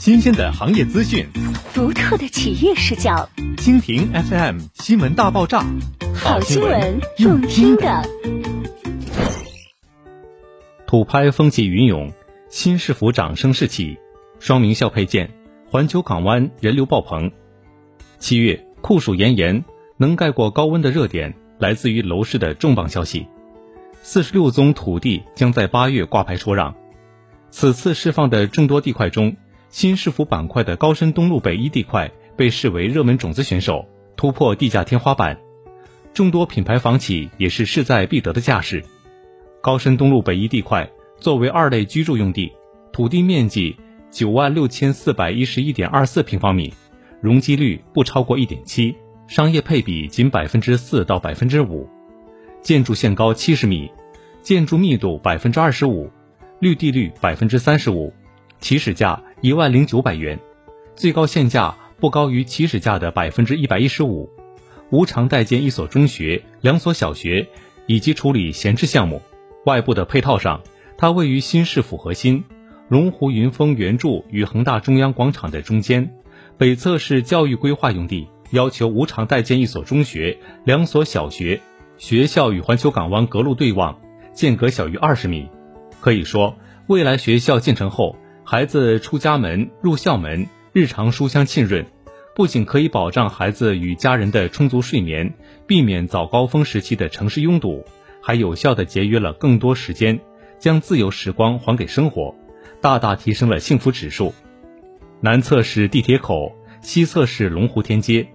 新鲜的行业资讯，独特的企业视角。蜻蜓 FM 新闻大爆炸，好新闻，用听的。土拍风起云涌，新市府掌声士气，双名校配件，环球港湾人流爆棚。七月酷暑炎炎，能盖过高温的热点来自于楼市的重磅消息：四十六宗土地将在八月挂牌出让。此次释放的众多地块中，新市府板块的高深东路北一地块被视为热门种子选手，突破地价天花板。众多品牌房企也是势在必得的架势。高深东路北一地块作为二类居住用地，土地面积九万六千四百一十一点二四平方米，容积率不超过一点七，商业配比仅百分之四到百分之五，建筑限高七十米，建筑密度百分之二十五。绿地率百分之三十五，起始价一万零九百元，最高限价不高于起始价的百分之一百一十五，无偿代建一所中学、两所小学，以及处理闲置项目。外部的配套上，它位于新市府核心，龙湖云峰原著与恒大中央广场的中间，北侧是教育规划用地，要求无偿代建一所中学、两所小学，学校与环球港湾隔路对望，间隔小于二十米。可以说，未来学校建成后，孩子出家门、入校门，日常书香浸润，不仅可以保障孩子与家人的充足睡眠，避免早高峰时期的城市拥堵，还有效的节约了更多时间，将自由时光还给生活，大大提升了幸福指数。南侧是地铁口，西侧是龙湖天街，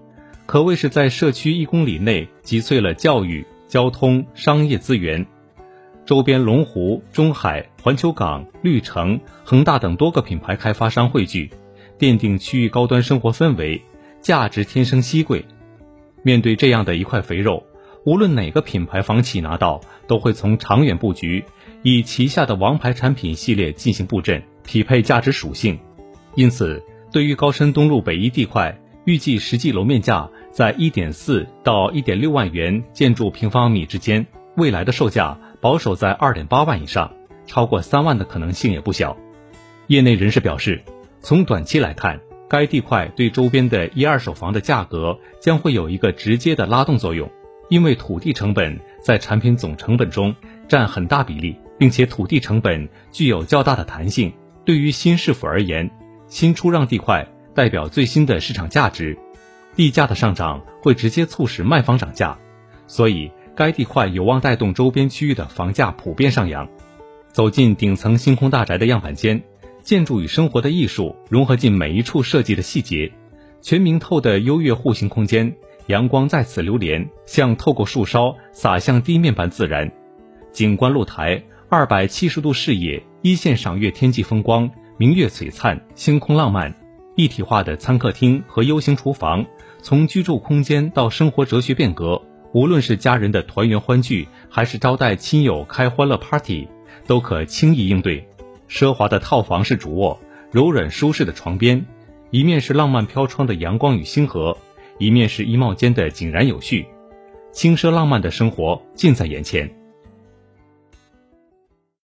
可谓是在社区一公里内集萃了教育、交通、商业资源。周边龙湖、中海、环球港、绿城、恒大等多个品牌开发商汇聚，奠定区域高端生活氛围，价值天生稀贵。面对这样的一块肥肉，无论哪个品牌房企拿到，都会从长远布局，以旗下的王牌产品系列进行布阵，匹配价值属性。因此，对于高深东路北一地块，预计实际楼面价在一点四到一点六万元建筑平方米之间，未来的售价。保守在二点八万以上，超过三万的可能性也不小。业内人士表示，从短期来看，该地块对周边的一二手房的价格将会有一个直接的拉动作用，因为土地成本在产品总成本中占很大比例，并且土地成本具有较大的弹性。对于新市府而言，新出让地块代表最新的市场价值，地价的上涨会直接促使卖方涨价，所以。该地块有望带动周边区域的房价普遍上扬。走进顶层星空大宅的样板间，建筑与生活的艺术融合进每一处设计的细节。全明透的优越户型空间，阳光在此流连，像透过树梢洒向地面般自然。景观露台，二百七十度视野，一线赏月天际风光，明月璀璨，星空浪漫。一体化的餐客厅和 U 型厨房，从居住空间到生活哲学变革。无论是家人的团圆欢聚，还是招待亲友开欢乐 party，都可轻易应对。奢华的套房式主卧，柔软舒适的床边，一面是浪漫飘窗的阳光与星河，一面是衣帽间的井然有序。轻奢浪漫的生活近在眼前。